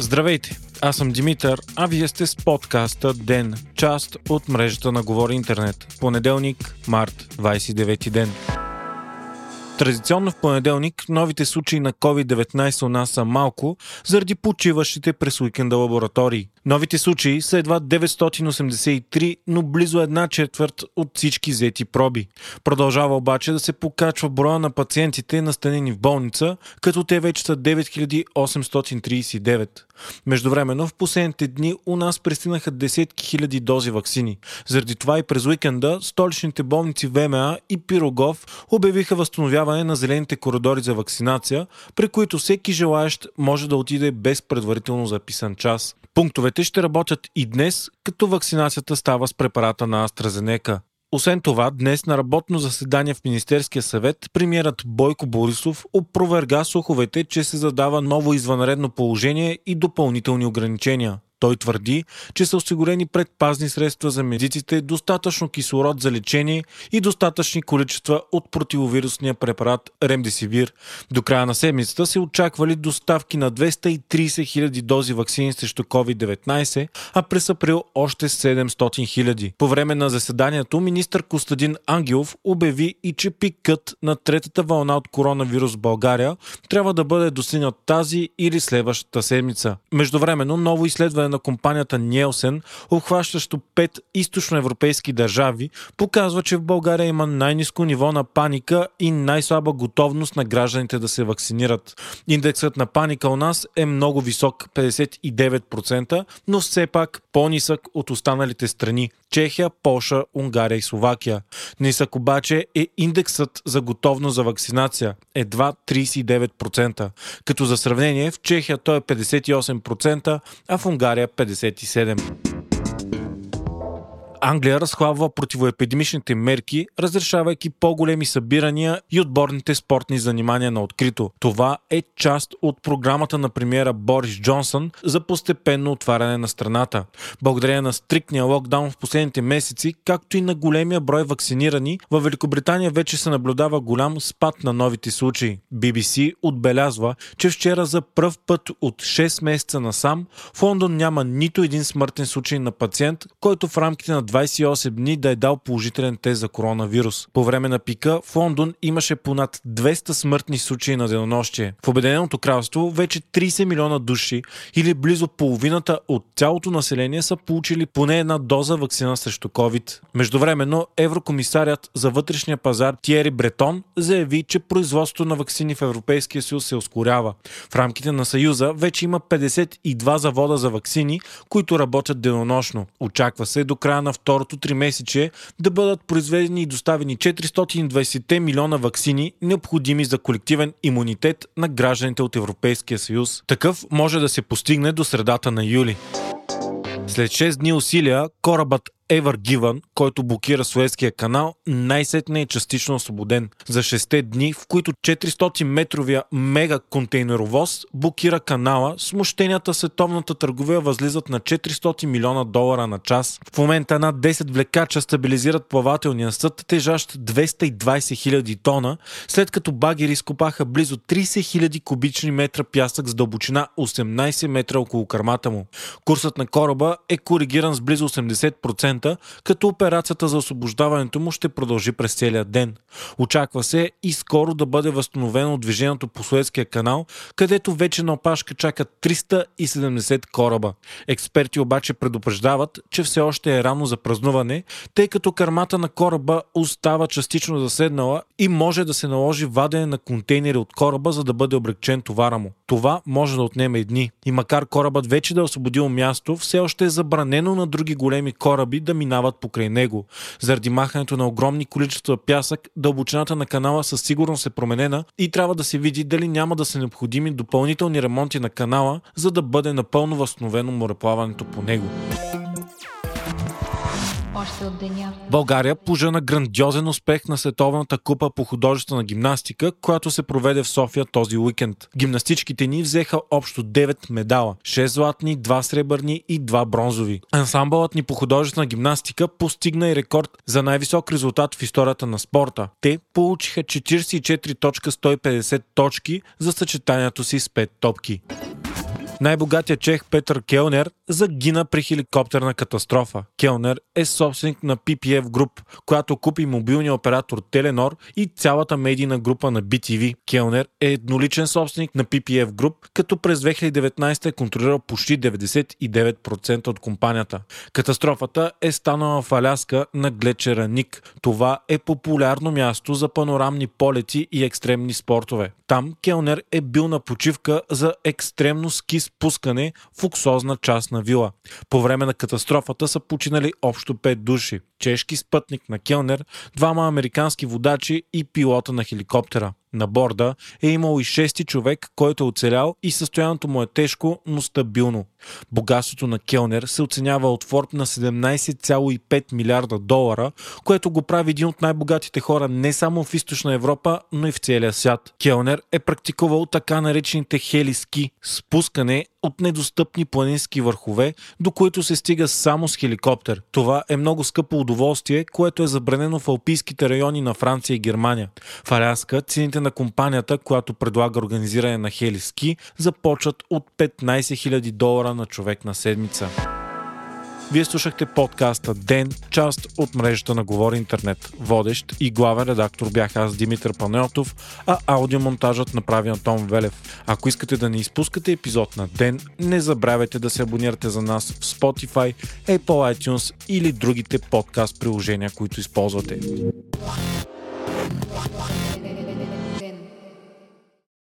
Здравейте, аз съм Димитър, а вие сте с подкаста ДЕН, част от мрежата на Говори Интернет. Понеделник, март, 29 ден. Традиционно в понеделник новите случаи на COVID-19 у нас са малко, заради почиващите през уикенда лаборатории. Новите случаи са едва 983, но близо една четвърт от всички взети проби. Продължава обаче да се покачва броя на пациентите настанени в болница, като те вече са 9839. Междувременно в последните дни у нас пристигнаха десетки хиляди дози вакцини. Заради това и през уикенда столичните болници ВМА и Пирогов обявиха възстановяване на зелените коридори за вакцинация, при които всеки желаящ може да отиде без предварително записан час. Пунктовете ще работят и днес, като вакцинацията става с препарата на AstraZeneca. Освен това, днес на работно заседание в Министерския съвет премиерът Бойко Борисов опроверга слуховете, че се задава ново извънредно положение и допълнителни ограничения. Той твърди, че са осигурени предпазни средства за медиците, достатъчно кислород за лечение и достатъчни количества от противовирусния препарат Ремдесивир. До края на седмицата се очаквали доставки на 230 000 дози вакцини срещу COVID-19, а през април още 700 000. По време на заседанието министър Костадин Ангелов обяви и че пикът на третата вълна от коронавирус в България трябва да бъде достигнат тази или следващата седмица. Междувременно ново изследване на компанията Nielsen, обхващащо пет източноевропейски държави, показва, че в България има най-низко ниво на паника и най-слаба готовност на гражданите да се вакцинират. Индексът на паника у нас е много висок 59%, но все пак по-нисък от останалите страни Чехия, Полша, Унгария и Словакия. Нисък обаче е индексът за готовност за вакцинация едва 39%, като за сравнение в Чехия той е 58%, а в Унгария България 57. Англия разхлабва противоепидемичните мерки, разрешавайки по-големи събирания и отборните спортни занимания на открито. Това е част от програмата на премиера Борис Джонсън за постепенно отваряне на страната. Благодарение на стриктния локдаун в последните месеци, както и на големия брой вакцинирани, в Великобритания вече се наблюдава голям спад на новите случаи. BBC отбелязва, че вчера за пръв път от 6 месеца насам в Лондон няма нито един смъртен случай на пациент, който в рамките на 28 дни да е дал положителен тест за коронавирус. По време на пика в Лондон имаше понад 200 смъртни случаи на денонощие. В Обединеното кралство вече 30 милиона души или близо половината от цялото население са получили поне една доза вакцина срещу COVID. Междувременно Еврокомисарят за вътрешния пазар Тиери Бретон заяви, че производството на вакцини в Европейския съюз се ускорява. В рамките на Съюза вече има 52 завода за вакцини, които работят денонощно. Очаква се до края на второто три месече да бъдат произведени и доставени 420 милиона вакцини, необходими за колективен имунитет на гражданите от Европейския съюз. Такъв може да се постигне до средата на юли. След 6 дни усилия, корабът Ever Given, който блокира Суезкия канал, най-сетне е частично освободен. За 6 дни, в които 400-метровия мега контейнеровоз блокира канала, смущенията световната търговия възлизат на 400 милиона долара на час. В момента над 10 влекача стабилизират плавателния съд, тежащ 220 хиляди тона, след като багери изкопаха близо 30 хиляди кубични метра пясък с дълбочина 18 метра около кърмата му. Курсът на кораба е коригиран с близо 80%, момента, като операцията за освобождаването му ще продължи през целия ден. Очаква се и скоро да бъде възстановено движението по Суетския канал, където вече на опашка чакат 370 кораба. Експерти обаче предупреждават, че все още е рано за празнуване, тъй като кармата на кораба остава частично заседнала и може да се наложи вадене на контейнери от кораба, за да бъде облегчен товара му. Това може да отнеме и дни. И макар корабът вече да е освободил място, все още е забранено на други големи кораби да минават покрай него. Заради махането на огромни количества пясък, дълбочината на канала със сигурност е променена и трябва да се види дали няма да са необходими допълнителни ремонти на канала, за да бъде напълно възстановено мореплаването по него още от деня. България пожена грандиозен успех на Световната купа по художествена гимнастика, която се проведе в София този уикенд. Гимнастичките ни взеха общо 9 медала. 6 златни, 2 сребърни и 2 бронзови. Ансамбълът ни по художествена гимнастика постигна и рекорд за най-висок резултат в историята на спорта. Те получиха 44.150 точки за съчетанието си с 5 топки. Най-богатият чех Петър Келнер загина при хеликоптерна катастрофа. Келнер е собственик на PPF Group, която купи мобилния оператор Теленор и цялата медийна група на BTV. Келнер е едноличен собственик на PPF Group, като през 2019 е контролирал почти 99% от компанията. Катастрофата е станала в Аляска на глечера Ник. Това е популярно място за панорамни полети и екстремни спортове. Там Келнер е бил на почивка за екстремно ски спускане в луксозна част на вила. По време на катастрофата са починали общо 5 души. Чешки спътник на Келнер, двама американски водачи и пилота на хеликоптера. На борда е имал и шести човек, който е оцелял и състоянието му е тежко, но стабилно. Богатството на Келнер се оценява от Форб на 17,5 милиарда долара, което го прави един от най-богатите хора не само в източна Европа, но и в целия свят. Келнер е практикувал така наречените хели ски, спускане от недостъпни планински върхове, до които се стига само с хеликоптер. Това е много скъпо удоволствие, което е забранено в алпийските райони на Франция и Германия. В Аляска цените на компанията, която предлага организиране на хели ски, започват от 15 000 долара на човек на седмица. Вие слушахте подкаста Ден, част от мрежата на Говори Интернет. Водещ и главен редактор бях аз Димитър Панеотов, а аудиомонтажът направи Антон Велев. Ако искате да не изпускате епизод на Ден, не забравяйте да се абонирате за нас в Spotify, Apple iTunes или другите подкаст приложения, които използвате.